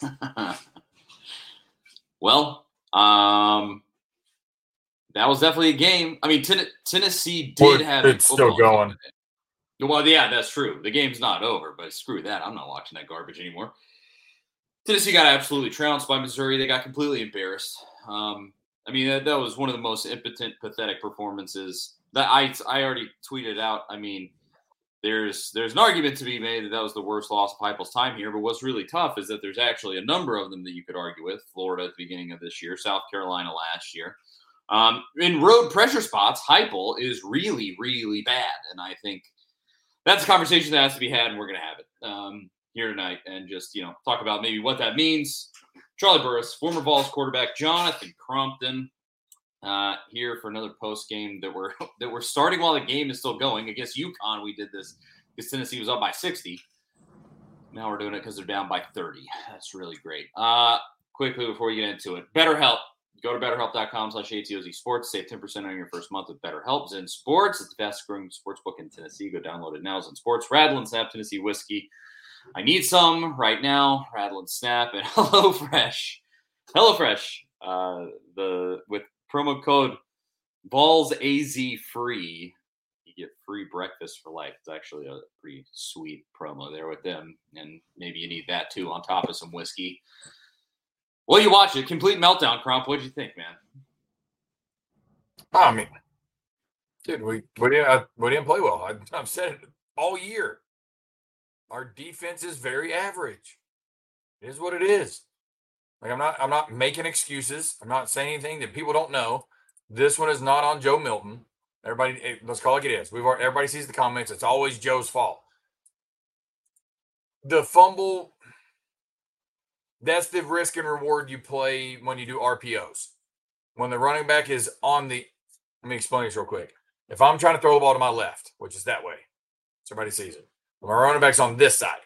well, um, that was definitely a game. I mean, ten- Tennessee did have. it's still going. game. Well, yeah, that's true. The game's not over, but screw that. I'm not watching that garbage anymore. Tennessee got absolutely trounced by Missouri. They got completely embarrassed. Um, I mean, that, that was one of the most impotent, pathetic performances that I I already tweeted out. I mean, there's there's an argument to be made that that was the worst loss of Heupel's time here. But what's really tough is that there's actually a number of them that you could argue with. Florida at the beginning of this year, South Carolina last year. Um, in road pressure spots, Heupel is really really bad, and I think that's a conversation that has to be had, and we're to have it um, here tonight, and just you know talk about maybe what that means. Charlie Burris, former Vols quarterback Jonathan Crumpton, uh, here for another post game that we're that we're starting while the game is still going against UConn. We did this because Tennessee was up by 60. Now we're doing it because they're down by 30. That's really great. Uh, quickly before we get into it, BetterHelp. Go to betterhelp.com slash ATOZ Sports. Save 10% on your first month with BetterHelp. Zen Sports. It's the fastest growing sports book in Tennessee. Go download it now. Zen Sports. And Snap Tennessee Whiskey. I need some right now. And Snap and HelloFresh. HelloFresh. Uh, the with promo code Vols AZ free, you get free breakfast for life. It's actually a pretty sweet promo there with them, and maybe you need that too on top of some whiskey. Well, you watch it. Complete meltdown, Crump. What'd you think, man? I mean, dude, we we didn't uh, we didn't play well. I, I've said it all year. Our defense is very average. It is what it is. Like I'm not I'm not making excuses. I'm not saying anything that people don't know. This one is not on Joe Milton. Everybody, eh, let's call it it is. We've already, everybody sees the comments. It's always Joe's fault. The fumble. That's the risk and reward you play when you do RPOs. When the running back is on the let me explain this real quick. If I'm trying to throw the ball to my left, which is that way, everybody sees it. My running back's on this side.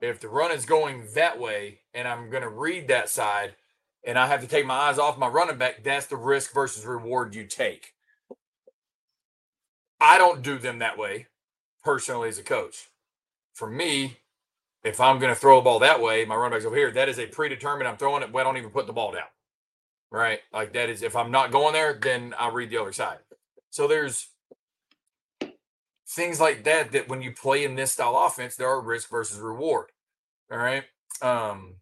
If the run is going that way and I'm going to read that side and I have to take my eyes off my running back, that's the risk versus reward you take. I don't do them that way personally as a coach. For me, if I'm going to throw a ball that way, my running back's over here, that is a predetermined, I'm throwing it, but I don't even put the ball down right? Like that is if I'm not going there, then I'll read the other side. So there's things like that that when you play in this style offense, there are risk versus reward. All right. Um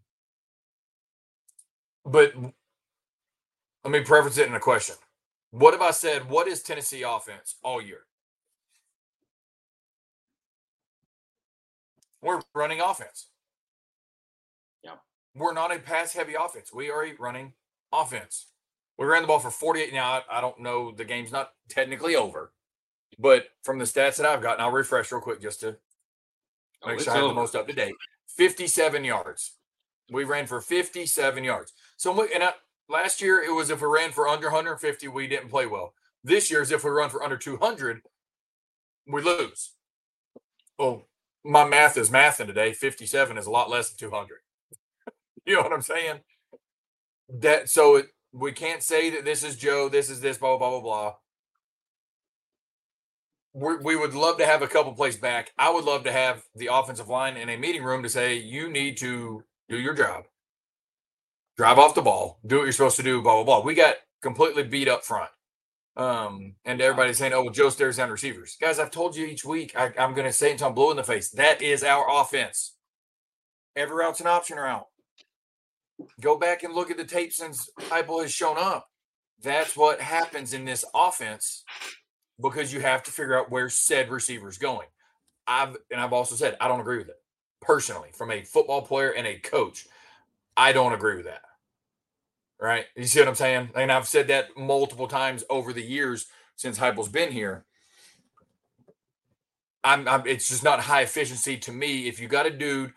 but let me preface it in a question. What have I said? What is Tennessee offense all year? We're running offense. Yeah. We're not a pass heavy offense. We are a running offense. We ran the ball for 48. Now, I, I don't know. The game's not technically over, but from the stats that I've gotten, I'll refresh real quick just to Oh, make it's sure I have the most up to date. 57 yards. We ran for 57 yards. So, and I, last year it was if we ran for under 150, we didn't play well. This year is if we run for under 200, we lose. Well, my math is mathing today. 57 is a lot less than 200. you know what I'm saying? That so it, we can't say that this is Joe, this is this, blah blah blah blah blah. We would love to have a couple plays back. I would love to have the offensive line in a meeting room to say you need to do your job, drive off the ball, do what you're supposed to do, blah blah blah. We got completely beat up front, um, and everybody's saying, "Oh, well, Joe stares down receivers." Guys, I've told you each week. I, I'm going to say until I'm blue in the face. That is our offense. Every route's an option route. Go back and look at the tape since Heupel has shown up. That's what happens in this offense because you have to figure out where said receiver is going. I've and I've also said I don't agree with it personally from a football player and a coach. I don't agree with that. Right? You see what I'm saying? And I've said that multiple times over the years since Heupel's been here. I'm, I'm it's just not high efficiency to me. If you got a dude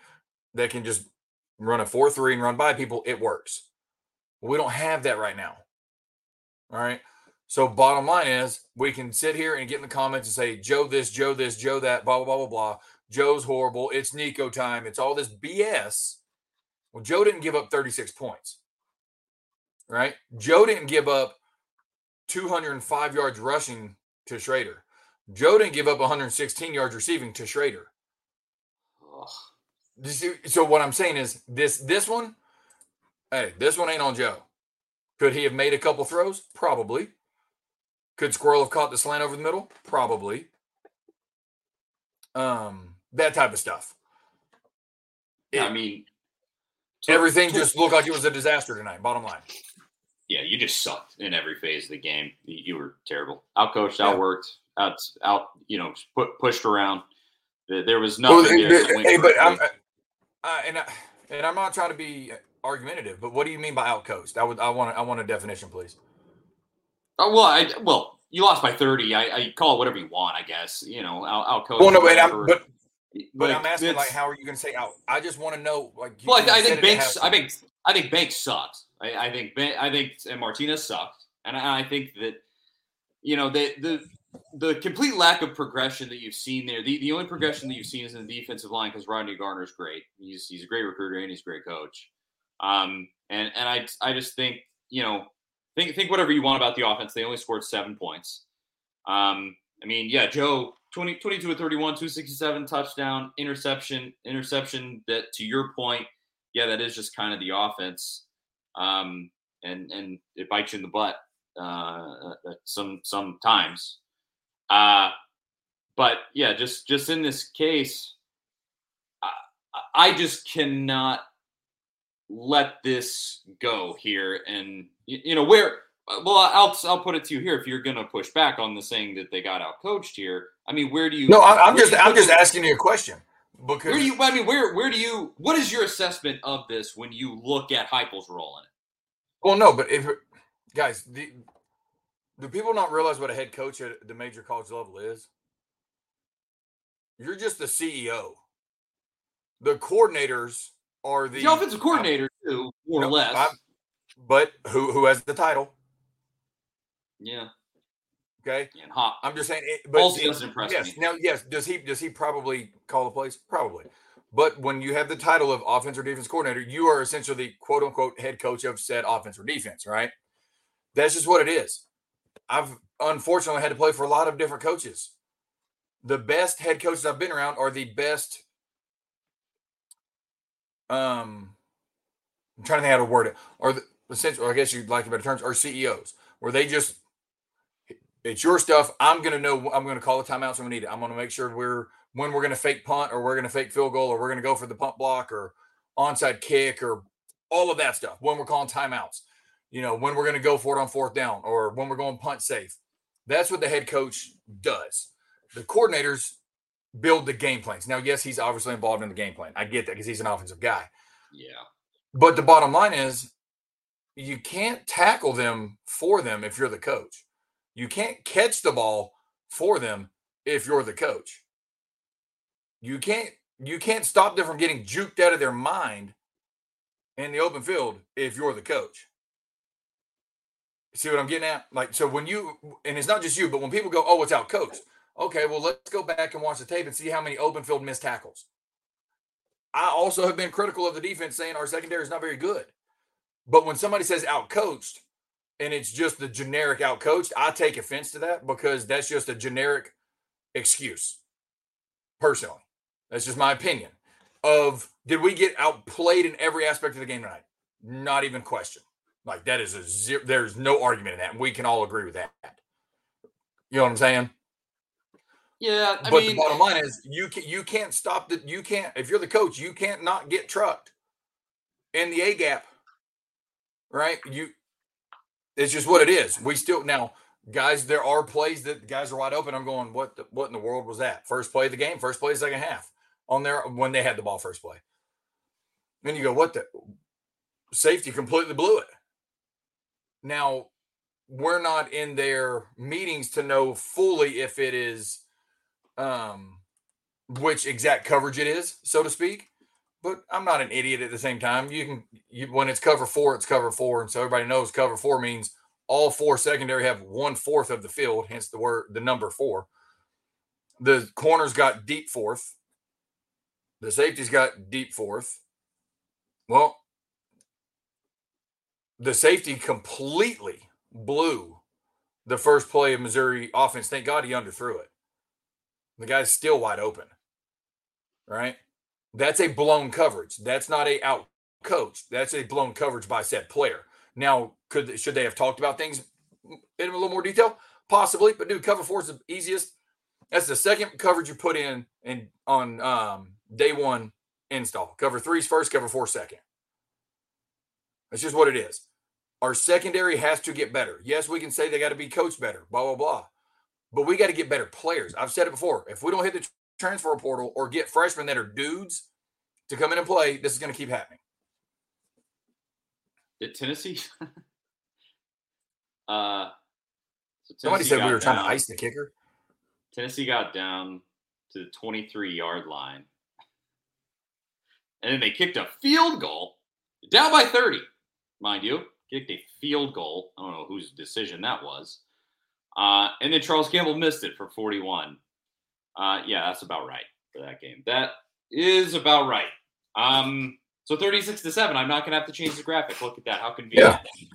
that can just run a 4 3 and run by people, it works. We don't have that right now. All right. So, bottom line is, we can sit here and get in the comments and say, Joe this, Joe this, Joe that, blah, blah, blah, blah, blah. Joe's horrible. It's Nico time. It's all this BS. Well, Joe didn't give up 36 points, right? Joe didn't give up 205 yards rushing to Schrader. Joe didn't give up 116 yards receiving to Schrader. So what I'm saying is this this one, hey, this one ain't on Joe. Could he have made a couple throws? Probably. Could Squirrel have caught the slant over the middle? Probably. Um, that type of stuff. Yeah, I mean, everything just looked like it was a disaster tonight. Bottom line. Yeah, you just sucked in every phase of the game. You were terrible. Outcoached, yeah. outworked, out, out. You know, put, pushed around. There was nothing. Well, hey, but I'm, uh, and I, and I'm not trying to be argumentative, but what do you mean by outcoached? I would I want I want a definition, please. Oh well, I well you lost by thirty. I, I call it whatever you want. I guess you know out outcoached. Well, no, but I'm, but but I'm asking like how are you going to say out? I just want to know like. well, I, I think Banks. I think I think Banks sucks. I, I think I think and Martinez sucked, and I, I think that you know the the the complete lack of progression that you've seen there. The, the only progression that you've seen is in the defensive line because Rodney Garner's great. He's he's a great recruiter and he's a great coach. Um, and and I I just think you know think think whatever you want about the offense. They only scored seven points. Um, I mean, yeah, Joe 20, 22 to 31, 267 touchdown, interception, interception that to your point, yeah, that is just kind of the offense. Um, and and it bites you in the butt uh, some sometimes. Uh, but yeah, just just in this case, I, I just cannot let this go here. And you know where? Well, I'll I'll put it to you here. If you're going to push back on the saying that they got out coached here, I mean, where do you? No, I'm just I'm just asking you a question because where do you? I mean, where where do you? What is your assessment of this when you look at Heupel's role in it? Well, no, but if guys, the do people not realize what a head coach at the major college level is? You're just the CEO. The coordinators are the, the offensive coordinator too, more no, or less. I'm, but who who has the title? Yeah. Okay. And hot. I'm just saying. It, but Halzle doesn't impress yes, me. Now, yes. Does he? Does he probably call the plays? Probably. But when you have the title of offense or defense coordinator, you are essentially the quote unquote head coach of said offense or defense, right? That's just what it is. I've unfortunately had to play for a lot of different coaches. The best head coaches I've been around are the best. Um, I'm trying to think how to word it. Or the essentially, I guess you'd like a better terms, are CEOs, where they just it's your stuff. I'm gonna know. I'm gonna call the timeouts when we need it. I'm gonna make sure we're when we're gonna fake punt or we're gonna fake field goal or we're gonna go for the punt block or onside kick or all of that stuff. When we're calling timeouts, you know, when we're going to go for it on fourth down or when we're going punt safe. That's what the head coach does. The coordinators build the game plans. Now, yes, he's obviously involved in the game plan. I get that because he's an offensive guy. Yeah. But the bottom line is you can't tackle them for them if you're the coach. You can't catch the ball for them if you're the coach. You can't you can't stop them from getting juked out of their mind in the open field if you're the coach. See what I'm getting at? Like, so when you, and it's not just you, but when people go, oh, it's out coached. Okay, well, let's go back and watch the tape and see how many open field missed tackles. I also have been critical of the defense saying our secondary is not very good. But when somebody says out coached and it's just the generic out coached, I take offense to that because that's just a generic excuse. Personally, that's just my opinion. Of did we get outplayed in every aspect of the game tonight? Not even question. Like that is a zero. There's no argument in that, and we can all agree with that. You know what I'm saying? Yeah, I but mean, the bottom line is you can you can't stop that. You can't if you're the coach, you can't not get trucked in the A gap. Right? You. It's just what it is. We still now, guys. There are plays that guys are wide open. I'm going. What the, what in the world was that? First play of the game. First play, second half. On there when they had the ball first play. Then you go, what the safety completely blew it. Now, we're not in their meetings to know fully if it is um which exact coverage it is, so to speak. But I'm not an idiot at the same time. You can you, when it's cover four, it's cover four, and so everybody knows cover four means all four secondary have one fourth of the field, hence the word the number four. The corners got deep fourth. The safeties got deep fourth. Well, the safety completely blew the first play of Missouri offense. Thank God he underthrew it. The guy's still wide open. Right? That's a blown coverage. That's not a out coach. That's a blown coverage by said player. Now, could should they have talked about things in a little more detail? Possibly, but dude, cover four is the easiest. That's the second coverage you put in and on um, day one install. Cover three is first, cover four second. That's just what it is. Our secondary has to get better. Yes, we can say they got to be coached better, blah, blah, blah. But we got to get better players. I've said it before. If we don't hit the transfer portal or get freshmen that are dudes to come in and play, this is going to keep happening. Did Tennessee? uh, so Somebody said we were trying to ice the kicker. Tennessee got down to the 23 yard line. And then they kicked a field goal down by 30, mind you. Kicked a field goal. I don't know whose decision that was. Uh, and then Charles Campbell missed it for 41. Uh, yeah, that's about right for that game. That is about right. Um, so 36 to 7. I'm not going to have to change the graphic. Look at that. How convenient. Yeah.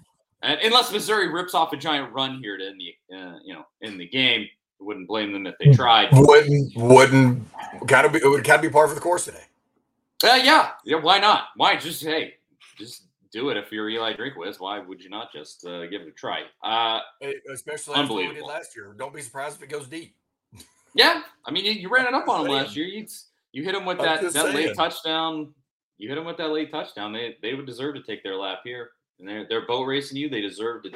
And unless Missouri rips off a giant run here to end the, uh, you know, in the game, wouldn't blame them if they tried. Wouldn't, wouldn't of be, it would kind of be par for the course today. Uh, yeah. Yeah. Why not? Why just, hey, just do it if you're Eli Drinkwitz. Why would you not just uh, give it a try? Uh, Especially after what we did last year. Don't be surprised if it goes deep. Yeah, I mean, you, you ran it up on him last year. You you hit him with that that late touchdown. You hit him with that late touchdown. They they would deserve to take their lap here, and they're they're boat racing you. They deserve to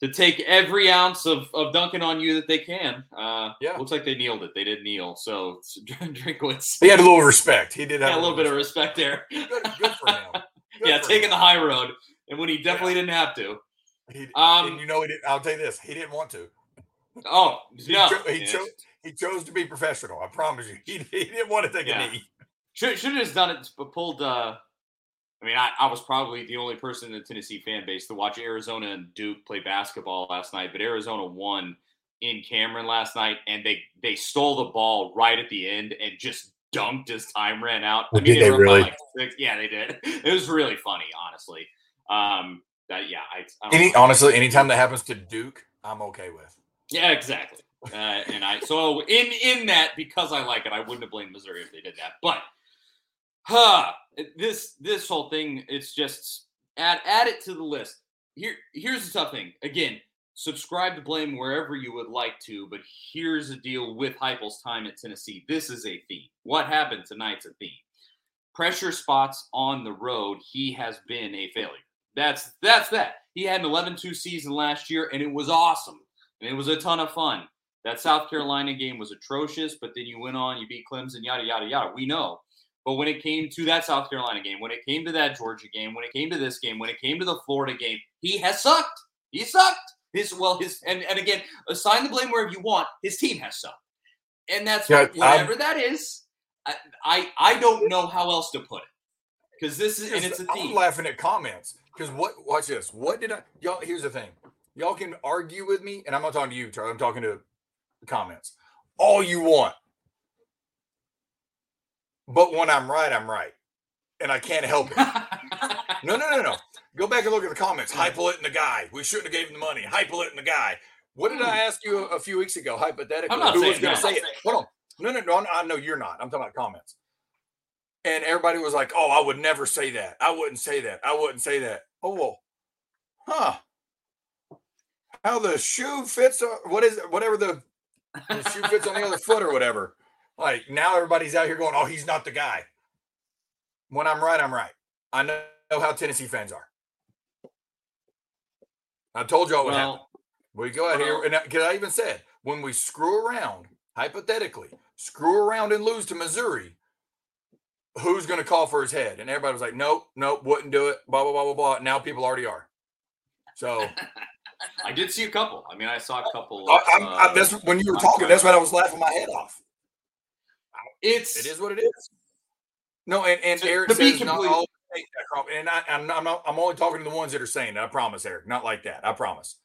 to take every ounce of, of dunking on you that they can. Uh, yeah, looks like they kneeled it. They did kneel. So Drinkwitz. He had a little respect. He did have a little bit respect. of respect there. Good, good for him. Good yeah, for taking him. the high road, and when he definitely yeah. didn't have to. He, um, and you know, he did, I'll tell you this: he didn't want to. Oh, yeah. He, cho- he, chose, he chose to be professional. I promise you. He, he didn't want to take yeah. a knee. Should should have just done it, but pulled. Uh, I mean, I, I was probably the only person in the Tennessee fan base to watch Arizona and Duke play basketball last night, but Arizona won in Cameron last night, and they they stole the ball right at the end and just dunked as time ran out. I mean, did they, they really? Like. Yeah, they did. It was really funny, honestly. Um, that yeah, I, I Any, honestly, anytime that happens to Duke, I'm okay with. Yeah, exactly. Uh, and I so in in that because I like it, I wouldn't have blamed Missouri if they did that. But huh, this this whole thing, it's just add add it to the list. Here here's the tough thing. Again, subscribe to blame wherever you would like to, but here's the deal with Heupel's time at Tennessee. This is a theme. What happened tonight's a theme. Pressure spots on the road, he has been a failure. That's that's that. He had an 11-2 season last year, and it was awesome. And it was a ton of fun. That South Carolina game was atrocious, but then you went on, you beat Clemson, yada, yada, yada. We know. But when it came to that South Carolina game, when it came to that Georgia game, when it came to this game, when it came to the Florida game, he has sucked. He sucked. His well, his and, and again, assign the blame wherever you want. His team has sucked, and that's yeah, whatever I'm, that is. I, I, I don't know how else to put it because this is and it's a theme. I'm laughing at comments because what? Watch this. What did I? Y'all. Here's the thing. Y'all can argue with me, and I'm not talking to you, Charlie. I'm talking to comments. All you want. But when I'm right, I'm right. And I can't help it. no, no, no, no. Go back and look at the comments. Heupel and the guy. We shouldn't have gave him the money. Heupel and the guy. What did I hmm. ask you a few weeks ago, hypothetically? Who was going to say it? Hold on. No, no, no. I know you're not. I'm talking about comments. And everybody was like, oh, I would never say that. I wouldn't say that. I wouldn't say that. Oh, well. Huh how the shoe fits. What is it? Whatever the, the shoe fits on the other foot or whatever. Like now everybody's out here going, "Oh, he's not the guy." When I'm right, I'm right. I know how Tennessee fans are. I told y'all what well, happened. We go out well, here, and because I even said when we screw around, hypothetically, screw around and lose to Missouri, who's going to call for his head? And everybody was like, "Nope, nope, wouldn't do it." Blah blah blah blah blah. Now people already are. So I did see a couple. I mean, I saw a couple. Of, I, I, that's when you were talking. That's when I was laughing my head off. It's it is what it is. No, and, and To- Eric to says not all take that crop. And I, I'm not, I'm not. I'm only talking to the ones that are saying that. I promise, Eric. Not like that. I promise.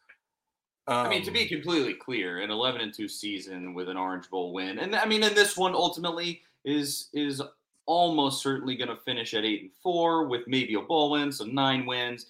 I mean, to Um, be completely clear, an 11 and 2 season with an Orange Bowl win, and I mean, and this one ultimately is is almost certainly going to finish at eight and four with maybe a bowl win, so nine wins.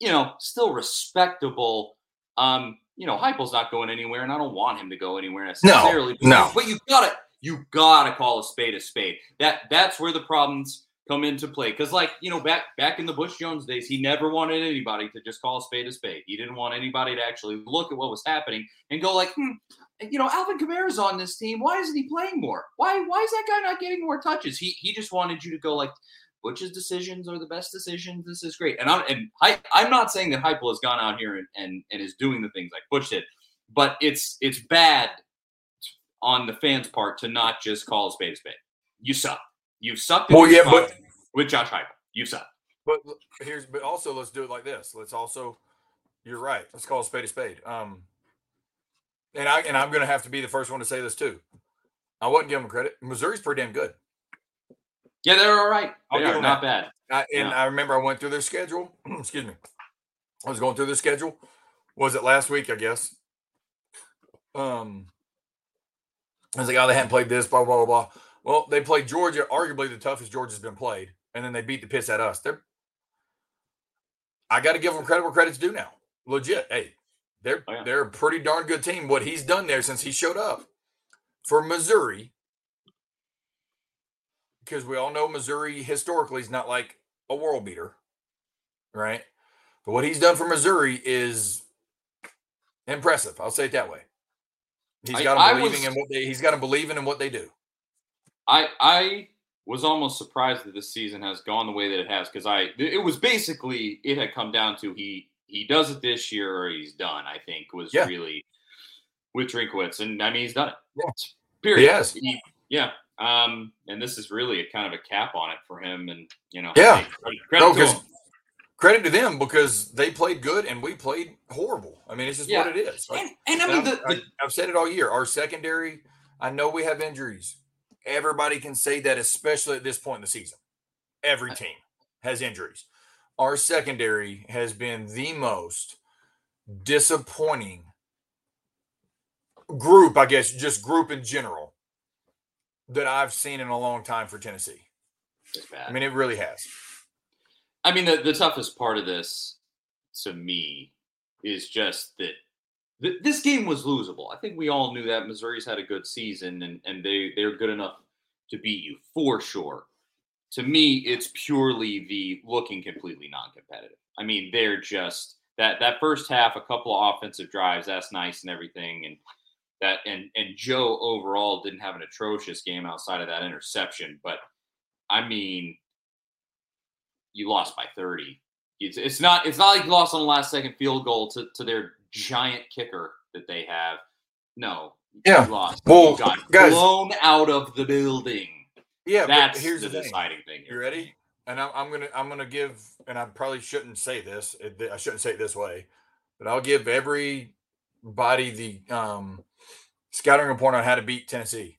You know, still respectable. Um, you know, Heupel's not going anywhere, and I don't want him to go anywhere necessarily. but no. but you gotta you gotta call a spade a spade. That that's where the problems come into play. Because like you know, back back in the Butch Jones days, he never wanted anybody to just call a spade a spade. He didn't want anybody to actually look at what was happening and go like, hmm, you know, Alvin Kamara's on this team. Why isn't he playing more? Why why is that guy not getting more touches? He he just wanted you to go like. Butch's decisions are the best decisions. This is great, and I'm and I, I'm not saying that Heupel has gone out here and, and and is doing the things like Butch did, but it's it's bad on the fans' part to not just call a spade a spade. You suck. You sucked. in Well, yeah, but- with Josh Heupel, you suck. But here's but also let's do it like this. Let's also you're right. Let's call a spade a spade. Um and I and I'm gonna have to be the first one to say this too. I wouldn't give them credit. Missouri's pretty damn good. Yeah, they're all right. They are not bad. I, and Yeah. I remember I went through their schedule. Excuse me. I was going through their schedule. Was it last week? I guess. Um, I was like, oh, they hadn't played this, blah blah blah blah. Well, they played Georgia, arguably the toughest Georgia's been played, and then they beat the piss at us. They're. I got to give them credit where credit's due now. Legit, hey, they're Oh, yeah. they're a pretty darn good team. What he's done there since he showed up for Missouri, because we all know Missouri historically is not like a world beater, right? But what he's done for Missouri is impressive. I'll say it that way. He's got I them believing was- in what they. He's got them believing in what they do. I I was almost surprised that this season has gone the way that it has because I it was basically it had come down to he he does it this year or he's done. I think was Yeah. really with Drinkwitz, and I mean he's done it. Yeah. Period. has. He- yeah. Um, and this is really a kind of a cap on it for him, and you know, Yeah. hey, credit, credit No, to him. Credit to them because they played good and we played horrible. I mean, it's just Yeah. what it is. Like, And, and I mean, the, the, I- I've said it all year. Our secondary, I know we have injuries. Everybody can say that, especially at this point in the season. Every team has injuries. Our secondary has been the most disappointing group, I guess, just group in general, that I've seen in a long time for Tennessee. it's bad. I mean, it really has. I mean, the, the toughest part of this to me is just that th- this game was losable. I think we all knew that Missouri's had a good season and, and they, they're good enough to beat you for sure. To me, it's purely the looking completely non competitive. I mean, they're just that that first half, a couple of offensive drives, that's nice and everything. And that and and Joe overall didn't have an atrocious game outside of that interception. But I mean, you lost by 30. It's, it's not it's not like you lost on the last second field goal to, to their giant kicker that they have. No. Yeah. You lost. Well, you got guys- blown out of the building. Yeah, That's but here's the, the, thing. deciding thing. You ready? And I'm, I'm gonna I'm gonna give, and I probably shouldn't say this. I shouldn't say it this way, but I'll give everybody the um, scouting report on how to beat Tennessee.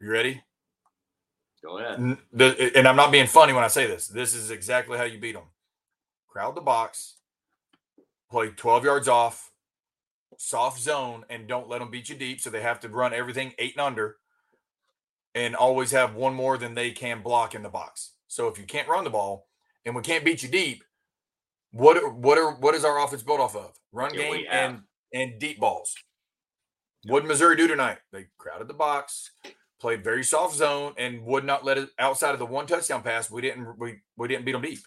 You ready? Go ahead. And I'm not being funny when I say this. This is exactly how you beat them. Crowd the box, play 12 yards off, soft zone, and don't let them beat you deep. So they have to run everything eight and under, and always have one more than they can block in the box. So if you can't run the ball and we can't beat you deep, what are- what are what is our offense built off of? Run Yeah, game and and deep balls. What did Missouri do tonight? They crowded the box, played very soft zone, and would not let it outside of the one touchdown pass. We didn't we we didn't beat them deep.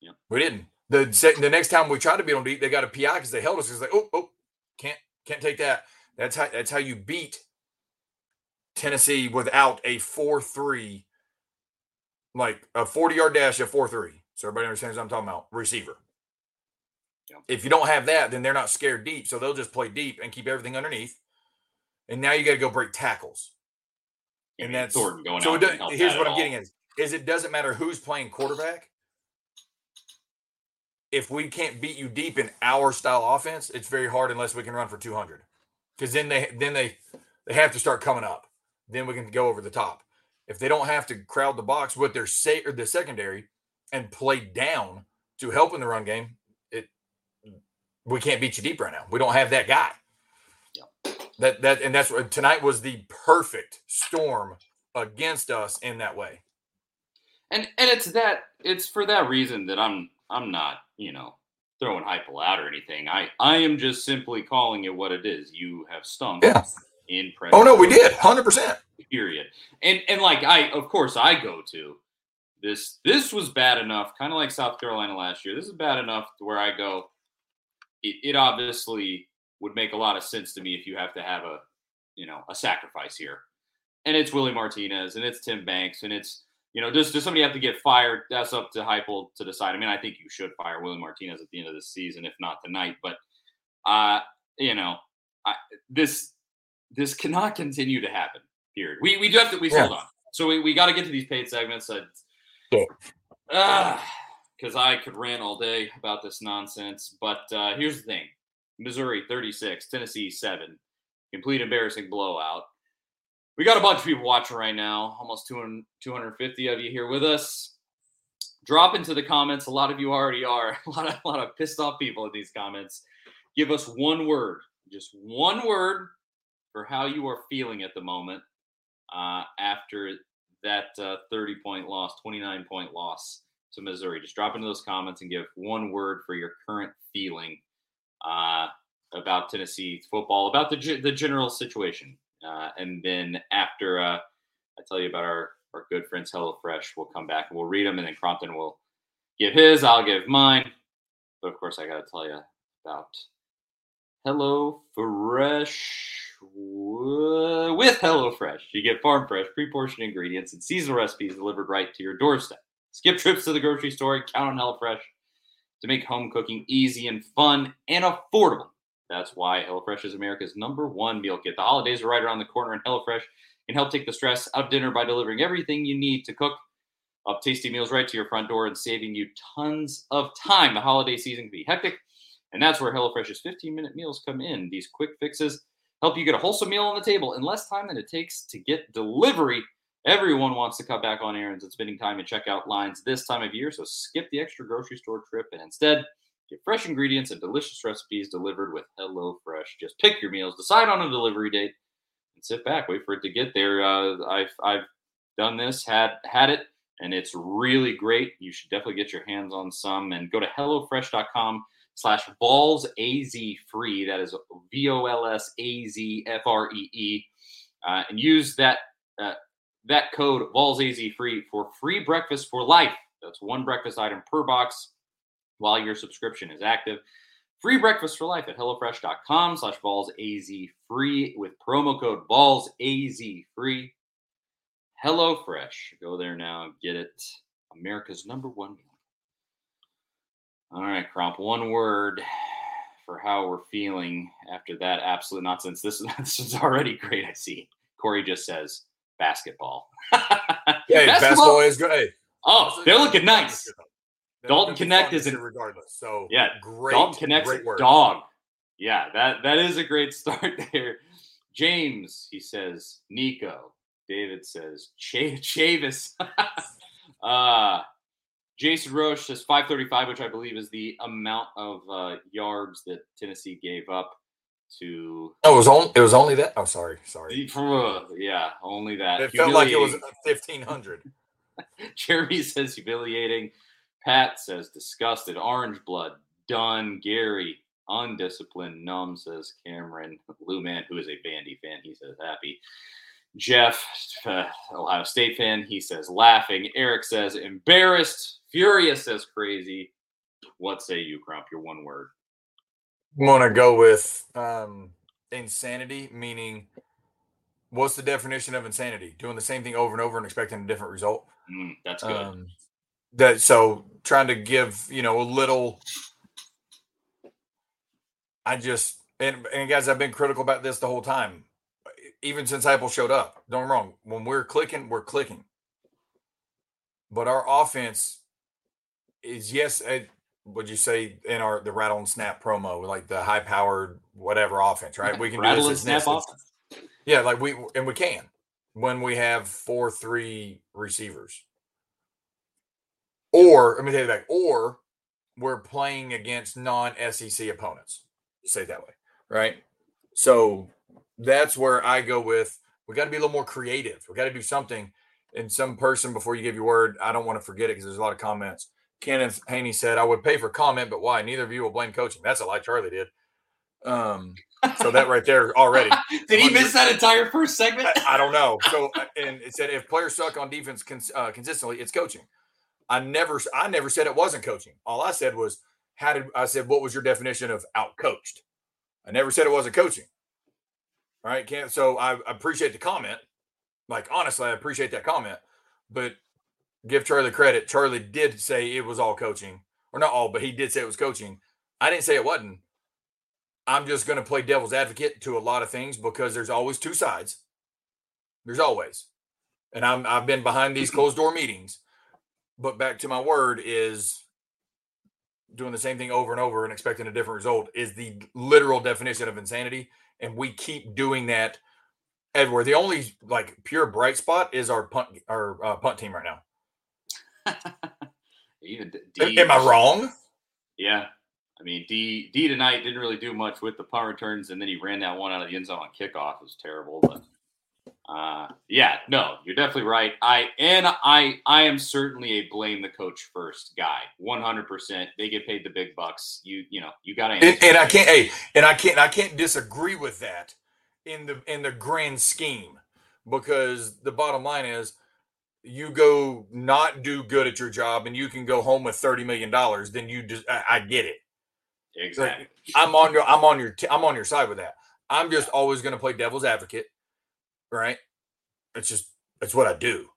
Yeah. We didn't. The second the next time we tried to beat them deep, they got a PI because they held us. It's like oh oh can't can't take that. That's how that's how you beat Tennessee without a four three, like a forty yard dash at four three. So everybody understands what I'm talking about. Receiver. If you don't have that, then they're not scared deep, so they'll just play deep and keep everything underneath. And now you got to go break tackles. And mean, that's- Thornton going on. So does, here's what I'm all. getting at: is it doesn't matter who's playing quarterback. If we can't beat you deep in our style offense, it's very hard unless we can run for 200. Because then they then they they have to start coming up. Then we can go over the top. if they don't have to crowd the box with their say or the secondary and play down to help in the run game, we can't beat you deep right now. We don't have that guy. Yeah. That that and that's what tonight was the perfect storm against us in that way. And and it's that it's for that reason that I'm I'm not, you know, throwing Heupel out or anything. I I am just simply calling it what it is. You have stunk Yeah. in press. Oh no, we did. 100%. period. And and like I of course I go to this this was bad enough, kind of like South Carolina last year. This is bad enough to where I go. It, it obviously would make a lot of sense to me if you have to have a you know a sacrifice here, and it's Willie Martinez and it's Tim Banks and it's you know does does somebody have to get fired? That's up to Heupel to decide. I mean, I think you should fire Willie Martinez at the end of the season, if not tonight. But uh, you know, I, this this cannot continue to happen. Period. We we do have to we Yeah. hold on. So we, we got to get to these paid segments. Yeah. Because I could rant all day about this nonsense. But uh, here's the thing: Missouri 36, Tennessee 7, complete embarrassing blowout. We got a bunch of people watching right now. Almost 200, 250 of you here with us. Drop into the comments. A lot of you already are. A lot of a lot of pissed off people in these comments. Give us one word, just one word for how you are feeling at the moment uh, after that uh, 30 point loss, 29 point loss to Missouri. Just drop into those comments and give one word for your current feeling uh, about Tennessee football, about the, the general situation. Uh, and then after uh, I tell you about our, our good friends HelloFresh, we'll come back and we'll read them. And then Crompton will give his, I'll give mine. But of course, I got to tell you about Hello Fresh with Hello Fresh. You get farm fresh, pre-portioned ingredients and seasonal recipes delivered right to your doorstep. Skip trips to the grocery store count on HelloFresh to make home cooking easy and fun and affordable. That's why HelloFresh is America's number one meal kit. The holidays are right around the corner, and HelloFresh can help take the stress out of dinner by delivering everything you need to cook up tasty meals right to your front door and saving you tons of time. The holiday season can be hectic, and that's where HelloFresh's 15 minute meals come in. These quick fixes help you get a wholesome meal on the table in less time than it takes to get delivery. Everyone wants to cut back on errands and spending time in checkout lines this time of year, so skip the extra grocery store trip and instead get fresh ingredients and delicious recipes delivered with HelloFresh. Just pick your meals, decide on a delivery date, and sit back, wait for it to get there. Uh, I've I've done this, had had it, and it's really great. You should definitely get your hands on some and go to hellofresh.com slash vols az free. That is V O L S A Z F R E E, uh, and use that uh, that code vols free for free breakfast for life. That's one breakfast item per box while your subscription is active. Free breakfast for life at HelloFresh.com slash vols free with promo code vols az free. HelloFresh. Go there now. And get it. America's number one. All right, Cromp. One word for how we're feeling after that absolute nonsense. This is this is already great. I see. Corey just says basketball. Yeah, basketball, is great. Oh, they're looking nice. They're Dalton Knecht is in regardless. So Yeah, great. Dalton Knecht's great work. dog. Yeah, that that is a great start there. James, he says Nico. David says Ch- Chavis. uh, Jason Roche says 535, which I believe is the amount of uh, yards that Tennessee gave up to. Oh, it was only it was only that. Oh, sorry, sorry. Yeah, only that. It felt like it was fifteen hundred. Jeremy says humiliating. Pat says disgusted. Orange blood. Done. Gary undisciplined. Numb says Cameron. Lou Man, who is a Bandy fan, he says happy. Jeff, uh, Ohio State fan, he says laughing. Eric says embarrassed. Furious says crazy. What say you, Crump? Your one word. I'm gonna go with um, insanity, meaning what's the definition of insanity? Doing the same thing over and over and expecting a different result. Mm, that's good. Um, that so trying to give you know a little. I just and, and guys, I've been critical about this the whole time, even since Heupel showed up. Don't get me wrong. When we're clicking, we're clicking. But our offense is yes. Would you say in our the rattle and snap promo, like the high powered whatever offense, right? We can do Rattle this, and snap offense. Yeah, like we and we can. when we have four three receivers. Or let me tell you that, or we're playing against non-SEC opponents. Say it that way, right? So that's where I go with we got to be a little more creative. We got to do something. And some person before you give your word, I don't want to forget it because there's a lot of comments. Kenneth Haney said, I would pay for comment, but why? Neither of you will blame coaching. That's a lie Charlie did. Um, so that right there already. did he miss that entire first segment? I, I, don't know. So uh, and it said if players suck on defense cons- uh, consistently, it's coaching. I never, I never said it wasn't coaching. All I said was, how did I said what was your definition of out coached? I never said it wasn't coaching. All right, can't. So I appreciate the comment. Like honestly, I appreciate that comment, but give Charlie credit. Charlie did say it was all coaching, or not all, but he did say it was coaching. I didn't say it wasn't. I'm just going to play devil's advocate to a lot of things because there's always two sides. There's always, and I'm I've been behind these closed door meetings, but back to my word is doing the same thing over and over and expecting a different result is the literal definition of insanity and we keep doing that everywhere. The only like pure bright spot is our punt our uh, punt team right now. Even D, am I wrong? Yeah, I mean D D tonight didn't really do much with the punt returns, and then he ran that one out of the end zone on kickoff. It was terrible, but uh, yeah, no, you're definitely right. I and I I am certainly a blame the coach first guy. 100. percent They get paid the big bucks. You you know you got to. And, and I can't. Hey, and I can't. I can't disagree with that in the in the grand scheme because the bottom line is you go not do good at your job and you can go home with 30 million dollars then you just I, I, get it exactly like, i'm on your i'm on your t- i'm on your side with that i'm just always going to play devil's advocate right? It's just it's what I do.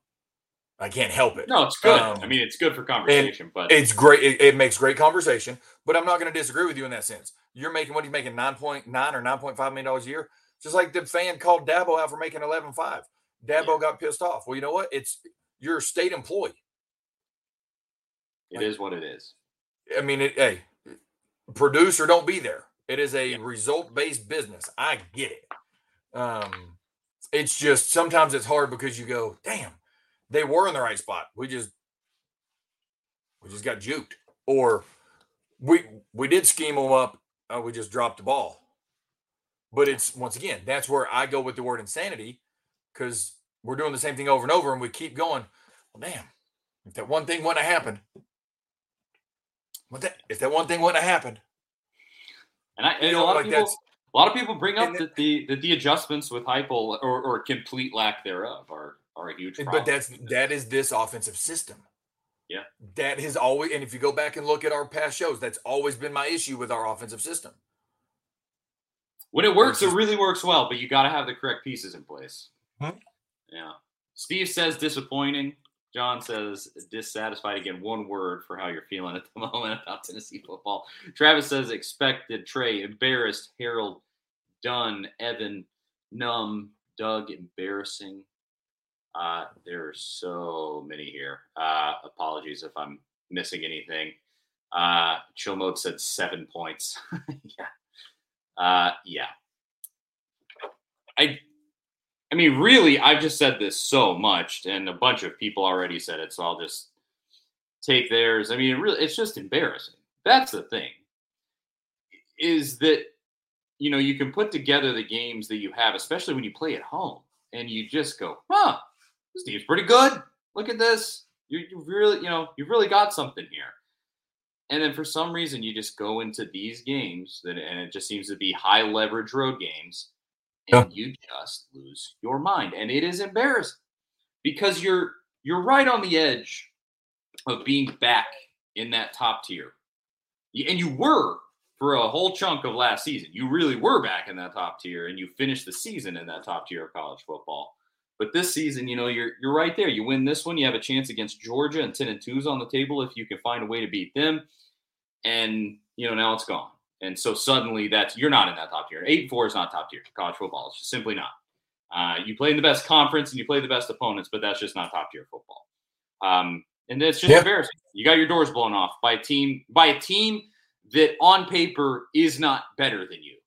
I can't help it. No, it's good. Um, I mean, it's good for conversation, but it's great. It, it, makes great conversation. But I'm not going to disagree with you in that sense. You're making what are you making nine point nine or nine point five million dollars a year? Just like the fan called Dabo out for making eleven five. Dabo yeah. got pissed off. Well, you know what? It's you're a state employee. It like, is what it is. I mean, it, hey, producer, don't be there. It is a yeah. result based business. I get it. Um, it's just sometimes it's hard because you go, damn, they were in the right spot. We just we just got juked, or we we did scheme them up. Uh, we just dropped the ball. But it's once again that's where I go with the word insanity because we're doing the same thing over and over, and we keep going. Well, damn, if that one thing wouldn't have happened, what that if that one thing wouldn't have happened, and I, and you know, a lot like of people, a lot of people bring up that the, the the adjustments with Heupel or, or complete lack thereof are are a huge problem. But that's that is this offensive system. Yeah. That has always and if you go back and look at our past shows, that's always been my issue with our offensive system. When it works, it really works well, but you got to have the correct pieces in place. Hmm? Yeah. Steve says disappointing. John says dissatisfied again. One word for how you're feeling at the moment about Tennessee football. Travis says expected. Trey embarrassed. Harold Dunn. Evan numb. Doug embarrassing. Uh, there are so many here. Uh, apologies if I'm missing anything. Uh, Chill mode said seven points. yeah. Uh, yeah. I I mean, really, I've just said this so much, and a bunch of people already said it, so I'll just take theirs. I mean, really, it's just embarrassing. That's the thing. Is that you know you can put together the games that you have, especially when you play at home, and you just go, "Huh, this team's pretty good. Look at this. You you really you know you've really got something here." And then for some reason, you just go into these games that, and it just seems to be high leverage road games and yeah. you just lose your mind and it is embarrassing because you're you're right on the edge of being back in that top tier. And you were for a whole chunk of last season. You really were back in that top tier and you finished the season in that top tier of college football. But this season you know you're you're right there. You win this one you have a chance against georgia and 10 and 2s on the table if you can find a way to beat them. And you know now it's gone and so suddenly that's you're not in that top tier. Eight and four is not top tier college football. It's just simply not. Uh, you play in the best conference and you play the best opponents, but that's just not top tier football. Um, and it's just embarrassing. You got your doors blown off by a team by a team that on paper is not better than you.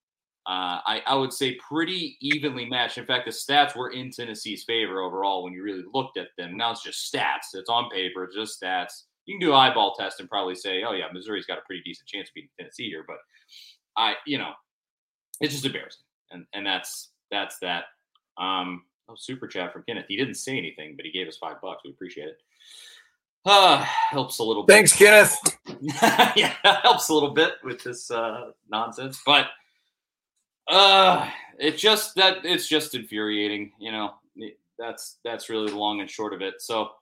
Uh, I, I would say pretty evenly matched. In fact, the stats were in Tennessee's favor overall when you really looked at them. Now it's just stats. It's on paper, just stats. You can do an eyeball test and probably say, oh, yeah, Missouri's got a pretty decent chance of beating Tennessee here. But I, you know, it's just embarrassing. And, and that's that's that. Um, oh, super chat from Kenneth. He didn't say anything, but he gave us five bucks. We appreciate it. Uh, helps a little bit. Thanks, Kenneth. yeah, helps a little bit with this uh, nonsense, but uh, it just that it's just infuriating. You know, that's that's really the long and short of it. So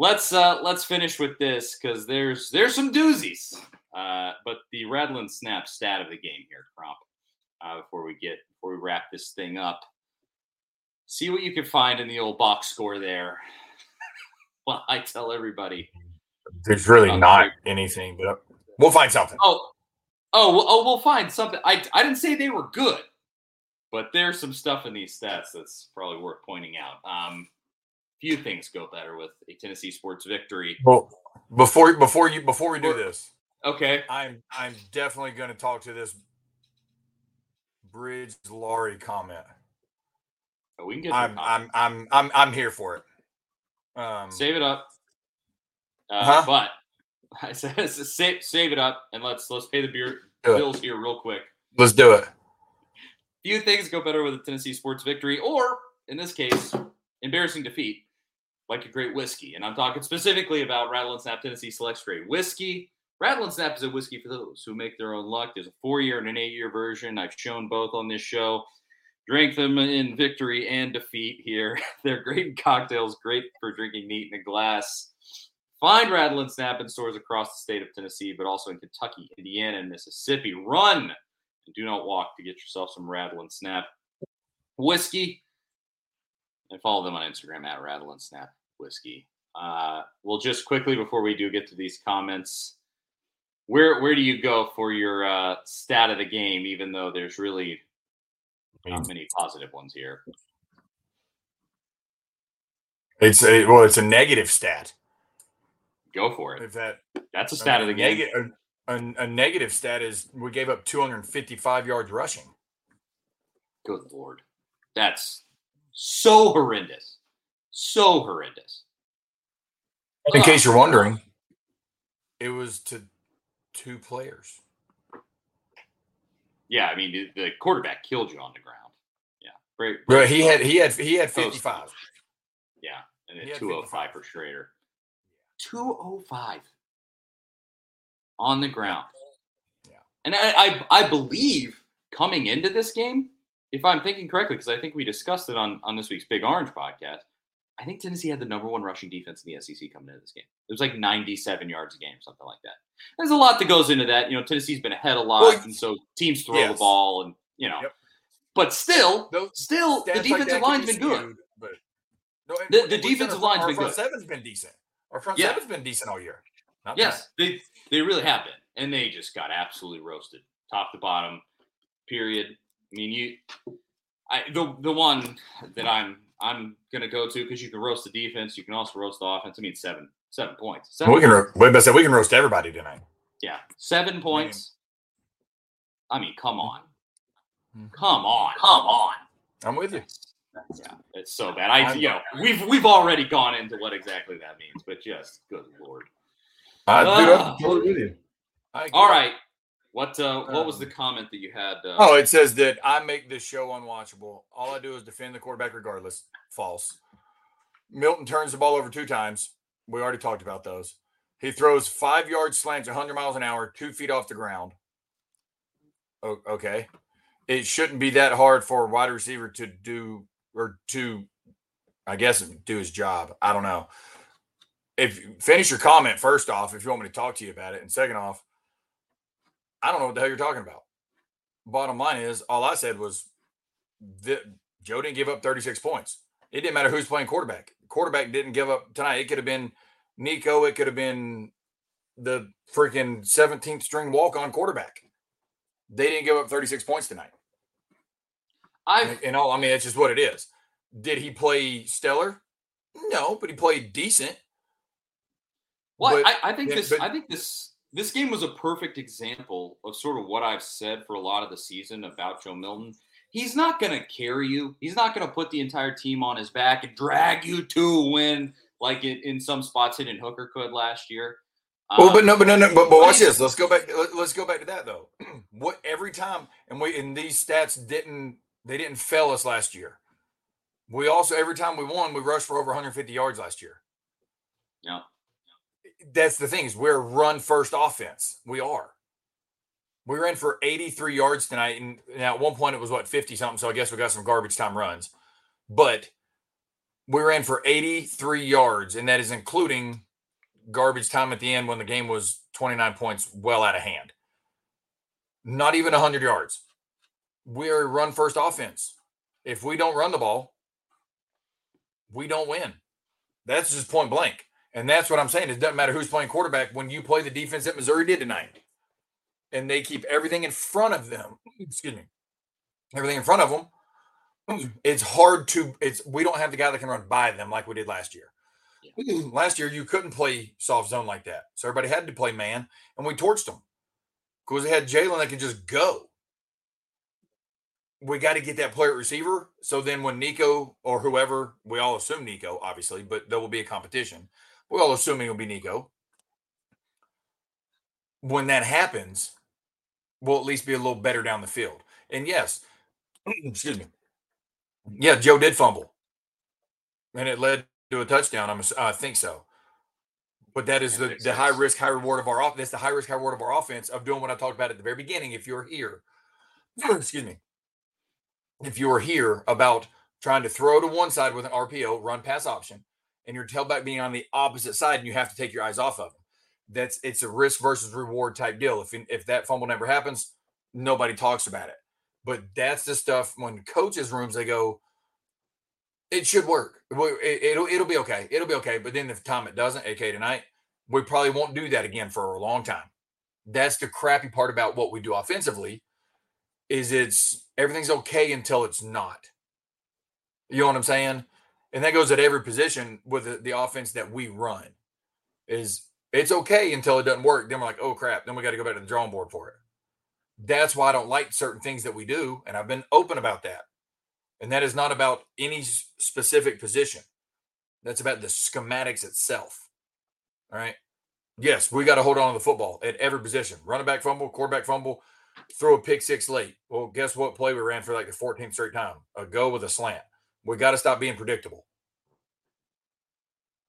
let's uh, let's finish with this because there's there's some doozies. Uh, but the Rattle and Snap stat of the game here, Crump. Uh, before we get before we wrap this thing up, see what you can find in the old box score there. well, I tell everybody there's really not anything, but we'll find something. Oh, oh, oh, we'll find something. I I didn't say they were good, but there's some stuff in these stats that's probably worth pointing out. Um, few things go better with a Tennessee sports victory. Well, before before you before we do this, okay, I'm I'm definitely going to talk to this Bridge Laurie comment. Oh, we can get. I'm I'm I'm I'm I'm here for it. Um, save it up. Uh, huh? But I said, save save it up and let's let's pay the beer bills here real quick. Let's do it. Few things go better with a Tennessee sports victory, or in this case, embarrassing defeat, like a great whiskey. And I'm talking specifically about Rattle and Snap Tennessee Select Straight Whiskey. Rattle and Snap is a whiskey for those who make their own luck. There's a four year and an eight year version. I've shown both on this show. Drank them in victory and defeat here. They're great cocktails, great for drinking neat in a glass. Find Rattle and Snap in stores across the state of Tennessee, but also in Kentucky, Indiana, and Mississippi. Run and do not walk to get yourself some Rattle and Snap whiskey. And follow them on Instagram at Rattle and Snap Whiskey. Uh, well, just quickly before we do get to these comments, where where do you go for your uh, stat of the game? Even though there's really not many positive ones here. It's a well, it's a negative stat. Go for it. If that that's a stat a of the game. Neg- a, a, negative stat is we gave up 255 yards rushing. Good lord, that's so horrendous, so horrendous. In case you're wondering, it was to two players. Yeah, I mean the, the quarterback killed you on the ground. Yeah, great. Bro, he had he had he had 55. Yeah, and then 205 for Schrader. 205 on the ground. Yeah. And I, I, I believe coming into this game, if I'm thinking correctly, because I think we discussed it on, on this week's Big Orange podcast, I think Tennessee had the number one rushing defense in the SEC coming into this game. It was like 97 yards a game, something like that. There's a lot that goes into that. You know, Tennessee's been ahead a lot, well, and so teams throw yes. the ball, and you know. Yep. But still, Those still, the defensive like line's been good. But no, the, the defensive line's been good. Our front Seven's been decent. Our front yeah. seven's been decent all year. Not yes, bad. they they really have been, and they just got absolutely roasted, top to bottom. Period. I mean, you, I the the one that I'm I'm gonna go to because you can roast the defense, you can also roast the offense. I mean, seven seven points. Seven we can ro- wait, but we can roast everybody tonight. Yeah, seven points. I mean, come on, mm-hmm. come on, come on. I'm with you. Yeah, it's so bad. I, you know, we've we've already gone into what exactly that means, but just good lord. I, uh, dude, I'm totally with you. All right. What uh, what was the um, comment that you had? Uh, oh, it says that I make this show unwatchable. All I do is defend the quarterback regardless. False. Milton turns the ball over two times. We already talked about those. He throws five yard slants, 100 miles an hour, two feet off the ground. okay. It shouldn't be that hard for a wide receiver to do or to, I guess, do his job. I don't know. If finish your comment first off, if you want me to talk to you about it, and second off, I don't know what the hell you're talking about. Bottom line is, all I said was that Joe didn't give up 36 points. It didn't matter who's playing quarterback. Quarterback didn't give up tonight. It could have been Nico. It could have been the freaking 17th string walk on quarterback. They didn't give up 36 points tonight. I and all I mean, it's just what it is. Did he play stellar? No, but he played decent. Well, but, I, I, think this. But, I think this. This game was a perfect example of sort of what I've said for a lot of the season about Joe Milton. He's not going to carry you. He's not going to put the entire team on his back and drag you to a win like it, in some spots Hendon Hooker could last year. Well, um, but no, but no, no, but, but watch this. Let's go back. Let's go back to that though. what every time, and we and these stats didn't they didn't fail us last year. We also every time we won, we rushed for over 150 yards last year. Yeah, that's the thing is we're run first offense. We are. We ran for 83 yards tonight, and now at one point it was what 50 something. So I guess we got some garbage time runs, but we ran for 83 yards, and that is including garbage time at the end when the game was 29 points well out of hand. Not even 100 yards. We are a run first offense. If we don't run the ball, we don't win. That's just point blank. And that's what I'm saying. It doesn't matter who's playing quarterback when you play the defense that Missouri did tonight. And they keep everything in front of them. Excuse me. Everything in front of them. It's hard to it's we don't have the guy that can run by them like we did last year. Last year, you couldn't play soft zone like that. So everybody had to play man, and we torched them because they had Jalin that could just go. We got to get that player receiver. So then when Nico or whoever, we all assume Nico, obviously, but there will be a competition. We're all assuming it'll be Nico. When that happens, we'll at least be a little better down the field. And yes, excuse me. Yeah, Joe did fumble. And it led to a touchdown. I'm, I think so. But that is the, the high risk, high reward of our offense. That's the high risk, high reward of our offense of doing what I talked about at the very beginning. If you're here, excuse me, if you are here about trying to throw to one side with an RPO, run pass option, and your tailback being on the opposite side, and you have to take your eyes off of them. That's it's a risk versus reward type deal. If if that fumble never happens, nobody talks about it. But that's the stuff when coaches' rooms they go, it should work. It, will it'll be okay. It'll be okay. But then the time it doesn't, AK tonight, we probably won't do that again for a long time. That's the crappy part about what we do offensively, is it's everything's okay until it's not. You know what I'm saying? And that goes at every position with the, the offense that we run. Is it's okay until it doesn't work. Then we're like, oh crap. Then we got to go back to the drawing board for it. That's why I don't like certain things that we do, and I've been open about that. And that is not about any specific position. That's about the schematics itself. All right. Yes, we got to hold on to the football at every position. Running back fumble, quarterback fumble, throw a pick six late. Well, guess what play we ran for like the 14th straight time? A go with a slant. We got to stop being predictable.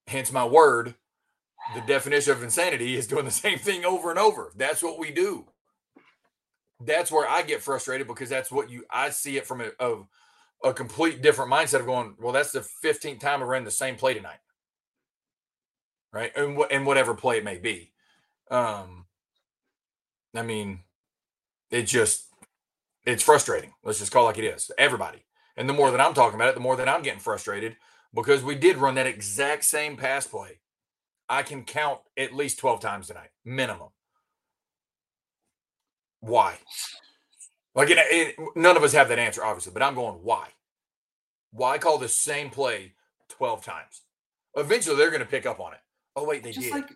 Hence my word. The definition of insanity is doing the same thing over and over. That's what we do. That's where I get frustrated because that's what you I see it from a, a a complete different mindset of going, well, that's the 15th time I ran the same play tonight. Right. And, and whatever play it may be. Um, I mean, it just, it's frustrating. Let's just call it like it is. Everybody. And the more that I'm talking about it, the more that I'm getting frustrated because we did run that exact same pass play. I can count at least 12 times tonight, minimum. Why? Like, it, it, none of us have that answer, obviously, but I'm going, why? Why call the same play 12 times? Eventually, they're going to pick up on it. Oh, wait, they Just did. like,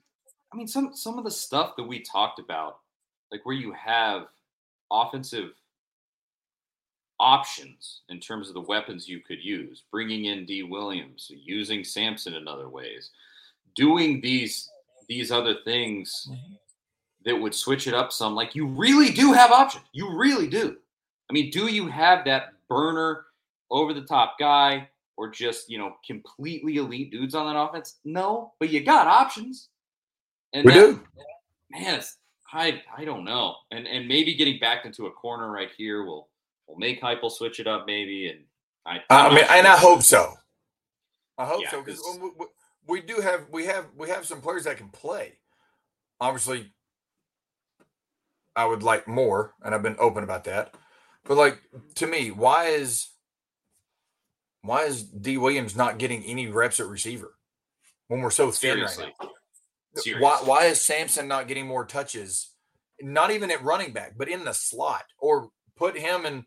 I mean, some some of the stuff that we talked about, like where you have offensive options in terms of the weapons you could use, bringing in Dee Williams, using Sampson in other ways, doing these these other things that would switch it up some. Like you really do have options. You really do. I mean, do you have that burner over the top guy or just, you know, completely elite dudes on that offense? No, but you got options. And we that, do. Man, I I don't know. And and maybe getting back into a corner right here will will make Heupel switch it up maybe and I I mean and I hope so. I hope yeah, so because we, we do have we have we have some players that can play. Obviously, I would like more, and I've been open about that. But like to me, why is why is Dee Williams not getting any reps at receiver when we're so thin Seriously. Wright now? Seriously. Why why is Sampson not getting more touches? Not even at running back, but in the slot, or put him in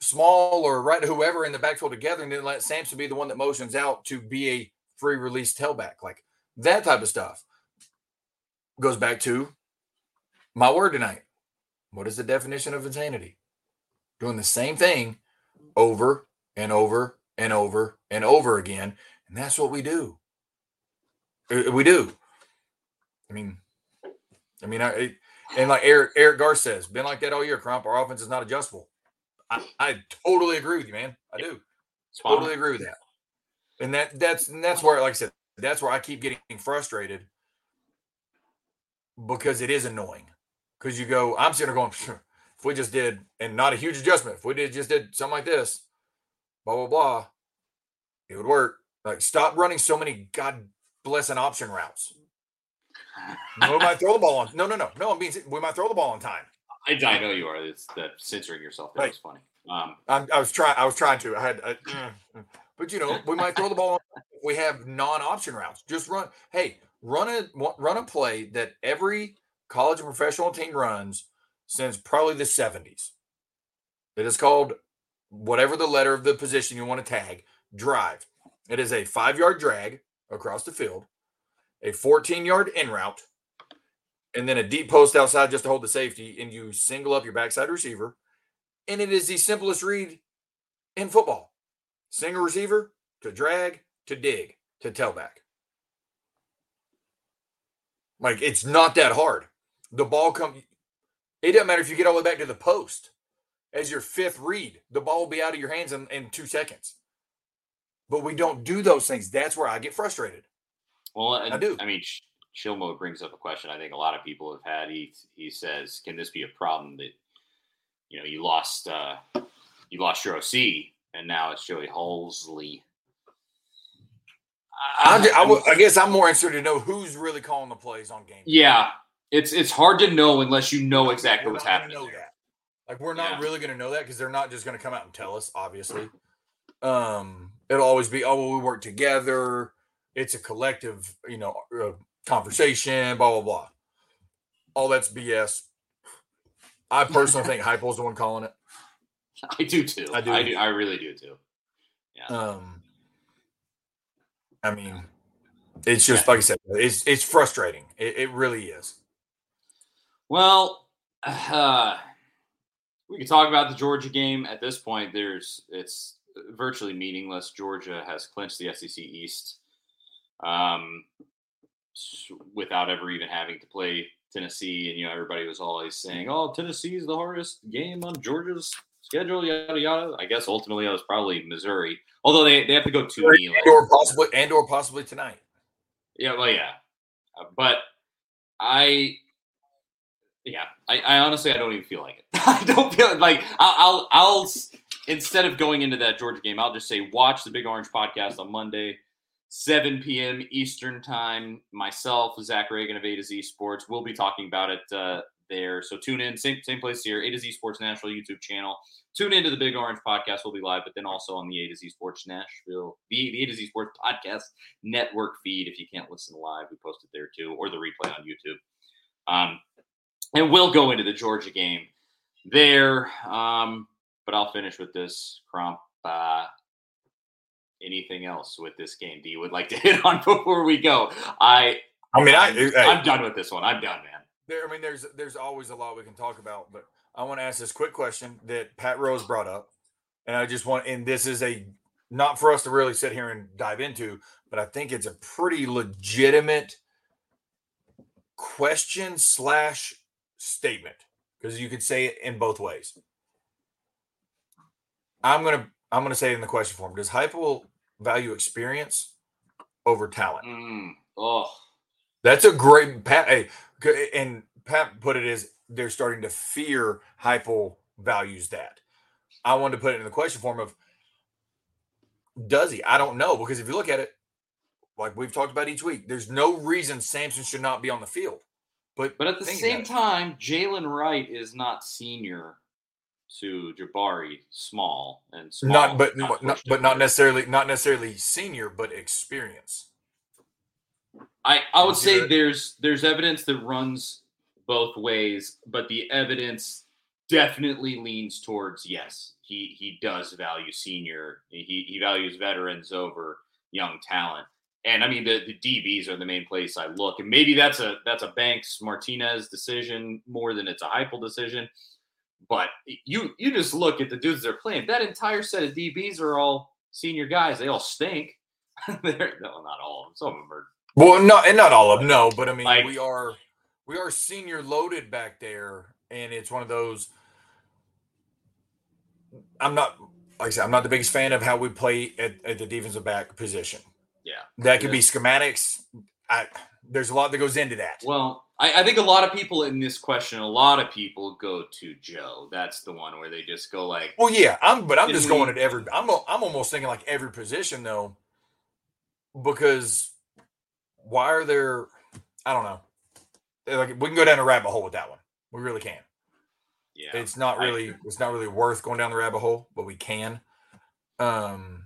small or right whoever in the backfield together, and then let Sampson be the one that motions out to be a free release tailback, like that type of stuff. Goes back to My word tonight. What is the definition of insanity? Doing the same thing over and over and over and over again. And that's what we do. Uh, We do. I mean, I mean, I, and like Eric Eric Gar says, been like that all year. Crump, our offense is not adjustable. I, I totally agree with you, man. I do Spot on. totally agree with that. And that that's and that's where, like I said, that's where I keep getting frustrated because it is annoying. Because you go, I'm sitting there going, "Phew, if we just did, and not a huge adjustment, if we did just did something like this, blah blah blah, it would work. Like stop running so many god blessing option routes. We might throw the ball on. No, no, no, no. I'm being. We might throw the ball on time. I, I know you are. It's that censoring yourself. That Right. was funny. Um, I was trying. I was trying to. I had, I, but you know, we might throw the ball. We have non-option routes. Just run. Hey, run a run a play that every college and professional team runs since probably the '70s. It is called whatever the letter of the position you want to tag. Drive. It is a five-yard drag across the field, a 14-yard in route, and then a deep post outside just to hold the safety, and you single up your backside receiver and it is the simplest read in football. Single receiver to drag to dig to tailback. Like it's not that hard. The ball come. It doesn't matter if you get all the way back to the post as your fifth read. The ball will be out of your hands in, in two seconds. But we don't do those things. That's where I get frustrated. well, and, do. I mean, Shilmo brings up a question. I think a lot of people have had. He he says, "Can this be a problem that you know you lost uh, you lost your OC and now it's Joey Halzle?" I, ju- I, I'm- would- I guess I'm more interested to know who's really calling the plays on game. yeah, it's it's hard to know unless you know exactly We're what's happening. Know there. that. Like we're not Yeah. really going to know that because they're not just going to come out and tell us. Obviously, um, it'll always be, oh, well, we work together. It's a collective, you know, uh, conversation. Blah blah blah. All that's BS. I personally think Heupel's the one calling it. I do too. I I do. do. I really do too. Yeah. Um, I mean, it's just like I said, it's it's frustrating. It, it really is. Well, uh, we can talk about the Georgia game. At this point, there's it's virtually meaningless. Georgia has clinched the SEC East um, without ever even having to play Tennessee. And you know, everybody was always saying, "Oh, Tennessee is the hardest game on Georgia's schedule." Yada yada. I guess ultimately, that was probably Missouri. Although they, they have to go to me. And or possibly and or possibly tonight. Yeah, well, yeah, Uh, but I, yeah, I, I honestly I don't even feel like it. I don't feel like I'll, I'll I'll instead of going into that Georgia game, I'll just say watch the Big Orange podcast on Monday, 7 p.m. Eastern time. Myself, Zach Reagan of A to Z Sports, we'll be talking about it uh, there. So tune in, same same place here, A to Z Sports National YouTube channel. Tune into the Big Orange podcast. We'll be live, but then also on the A to Z Sports Nashville, the, the A to Z Sports podcast network feed. If you can't listen live, we post it there too, or the replay on YouTube. Um, and we'll go into the Georgia game there. Um, but I'll finish with this, Crump. Uh, anything else with this game that you would like to hit on before we go? I, I mean, I, I'm, I'm done with this one. I'm done, man. There, I mean, there's there's always a lot we can talk about, but I want to ask this quick question that Pat Rose brought up, and I just want, and this is a not for us to really sit here and dive into, but I think it's a pretty legitimate question slash statement because you could say it in both ways. I'm gonna I'm gonna say it in the question form. Does Heupel value experience over talent? Mm, oh, That's a great Pat. Hey, and Pat put it as they're starting to fear Heupel values that. I wanted to put it in the question form of does he? I don't know because if you look at it, like we've talked about each week, there's no reason Sampson should not be on the field. But but at the same time, Jaylen Wright is not senior to Jabari Small and Small, not but not not, but not necessarily not necessarily senior, but experience. I, I would say there- there's there's evidence that runs both ways, but the evidence definitely leans towards yes, he he does value senior. He he values veterans over young talent. and I mean the, the DBs are the main place I look, and maybe that's a that's a Banks Martinez decision more than it's a Heupel decision. But you you just look at the dudes they're playing. That entire set of DBs are all senior guys. They all stink. they're no, not all of them. Some of them are. Well, no, and not all of them. No, but I mean, Like- we are we are senior loaded back there, and it's one of those. I'm not like I said. I'm not the biggest fan of how we play at, at the defensive back position. Yeah. That could be schematics. I there's a lot that goes into that. Well, I, I think a lot of people in this question, a lot of people go to Joe. That's the one where they just go like, Well, yeah, I'm, but I'm just we- going at every. I'm, I'm almost thinking like every position though, because why are there? I don't know. Like we can go down a rabbit hole with that one. We really can. yeah, It's not I really. It's not really worth going down the rabbit hole, but we can. Um.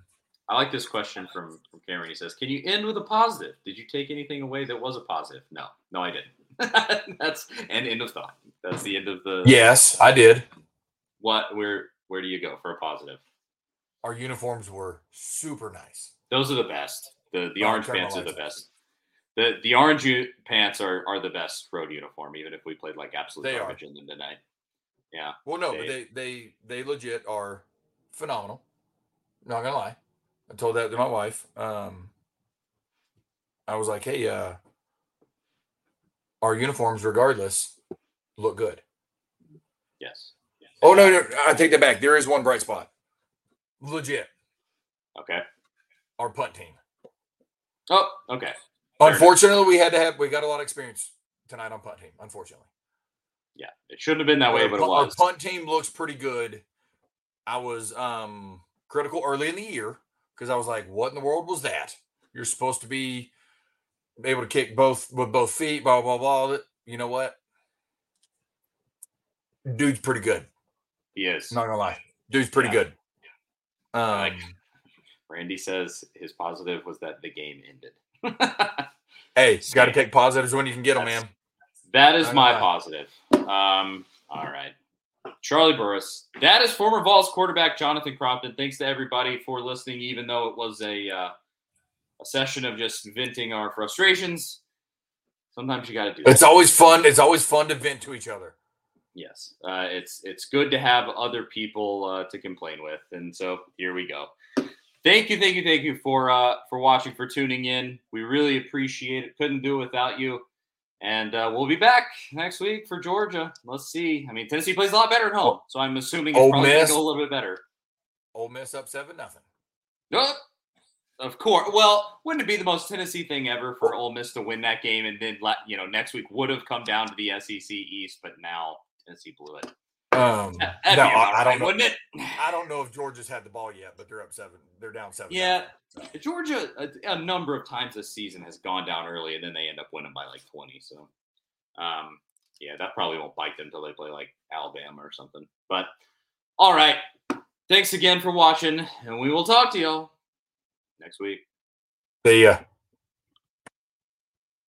I like this question from, from Cameron. He says, Can you end with a positive? Did you take anything away that was a positive? No, no, I didn't. That's and end of thought. That's the end of the Yes, I did. what where where do you go for a positive? Our uniforms were super nice. Those are the best. The the Oh, orange pants are the best. The the orange u- pants are, are the best road uniform, even if we played like absolute They are. garbage in them tonight. Yeah. Well, no, but They- they they they legit are phenomenal. Not gonna lie. I told that to my wife. Um, I was like, "Hey, uh, our uniforms, regardless, look good." Yes. yes. Oh no, no, I take that back. There is one bright spot. Legit, Okay. our punt team. Oh, okay. Fair enough. Unfortunately, we had to have we got a lot of experience tonight on punt team. Unfortunately, Yeah. It shouldn't have been that way, our, but it punt, our was. punt team looks pretty good. I was um critical early in the year because I was like, "What in the world was that?" You're supposed to be able to kick both with both feet. Blah blah blah. You know what? Dude's pretty good. He is. Not gonna lie, dude's pretty Yeah. good. Um, like- Randy says his positive was that the game ended. hey, you got to Same. take positives when you can get them, man. That is my positive. Um, all right. Charlie Burris. That is former Vols quarterback Jonathan Crompton. Thanks to everybody for listening, even though it was a uh, a session of just venting our frustrations. Sometimes you got to do. It's that. always fun. It's always fun to vent to each other. Yes, uh, it's it's good to have other people uh, to complain with, and so here we go. Thank you, thank you, thank you for uh, for watching, for tuning in. We really appreciate it. Couldn't do it without you. And uh, we'll be back next week for Georgia. Let's see. I mean, Tennessee plays a lot better at home, so I'm assuming it's Ole probably Miss. go a little bit better. Ole Miss up seven nothing. No, of course. Well, wouldn't it be the most Tennessee thing ever for Ole Miss to win that game, and then you know next week would have come down to the SEC East, but now Tennessee blew it. Um, no, I, I don't know. wouldn't it? I don't know if Georgia's had the ball yet, but they're up seven. They're down seven. Yeah, nothing. Georgia a, a number of times this season has gone down early, and then they end up winning by like twenty. So, um, yeah, that probably won't bite them until they play like Alabama or something. But all right, thanks again for watching, and we will talk to y'all next week. See ya.